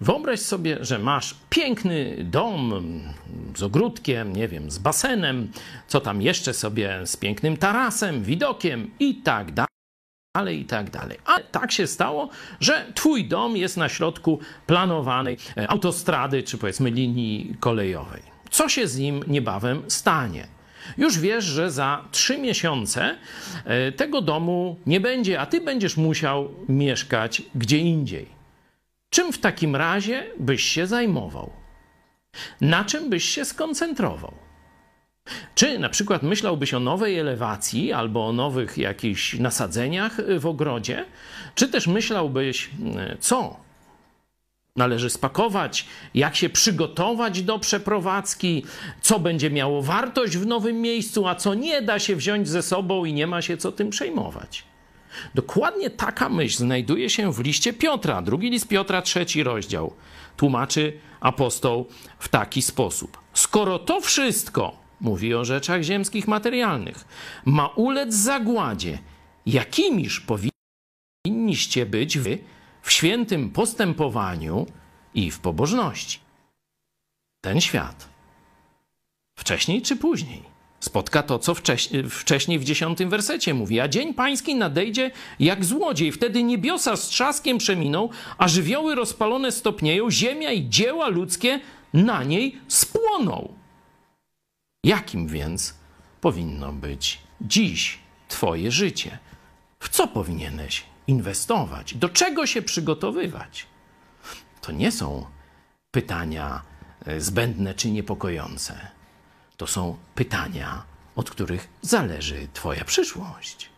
Wyobraź sobie, że masz piękny dom z ogródkiem, nie wiem, z basenem, co tam jeszcze sobie, z pięknym tarasem, widokiem i tak dalej, i tak dalej. Ale tak się stało, że twój dom jest na środku planowanej e, autostrady, czy powiedzmy linii kolejowej. Co się z nim niebawem stanie? Już wiesz, że za trzy miesiące e, tego domu nie będzie, a ty będziesz musiał mieszkać gdzie indziej. Czym w takim razie byś się zajmował? Na czym byś się skoncentrował? Czy na przykład myślałbyś o nowej elewacji albo o nowych jakichś nasadzeniach w ogrodzie? Czy też myślałbyś, e, co należy spakować, jak się przygotować do przeprowadzki, co będzie miało wartość w nowym miejscu, a co nie da się wziąć ze sobą i nie ma się co tym przejmować? Dokładnie taka myśl znajduje się w liście Piotra, drugi list Piotra, trzeci rozdział. Tłumaczy apostoł w taki sposób. Skoro to wszystko, mówi o rzeczach ziemskich, materialnych, ma ulec zagładzie, jakimiż powinniście być wy w świętym postępowaniu i w pobożności? Ten świat. Wcześniej czy później? Spotka to, co wcześniej w dziesiątym wersecie mówi. A dzień pański nadejdzie jak złodziej. Wtedy niebiosa z trzaskiem przeminą, a żywioły rozpalone stopnieją, ziemia i dzieła ludzkie na niej spłoną. Jakim więc powinno być dziś Twoje życie? W co powinieneś inwestować? Do czego się przygotowywać? To nie są pytania e, zbędne czy niepokojące to są pytania, od których zależy Twoja przyszłość.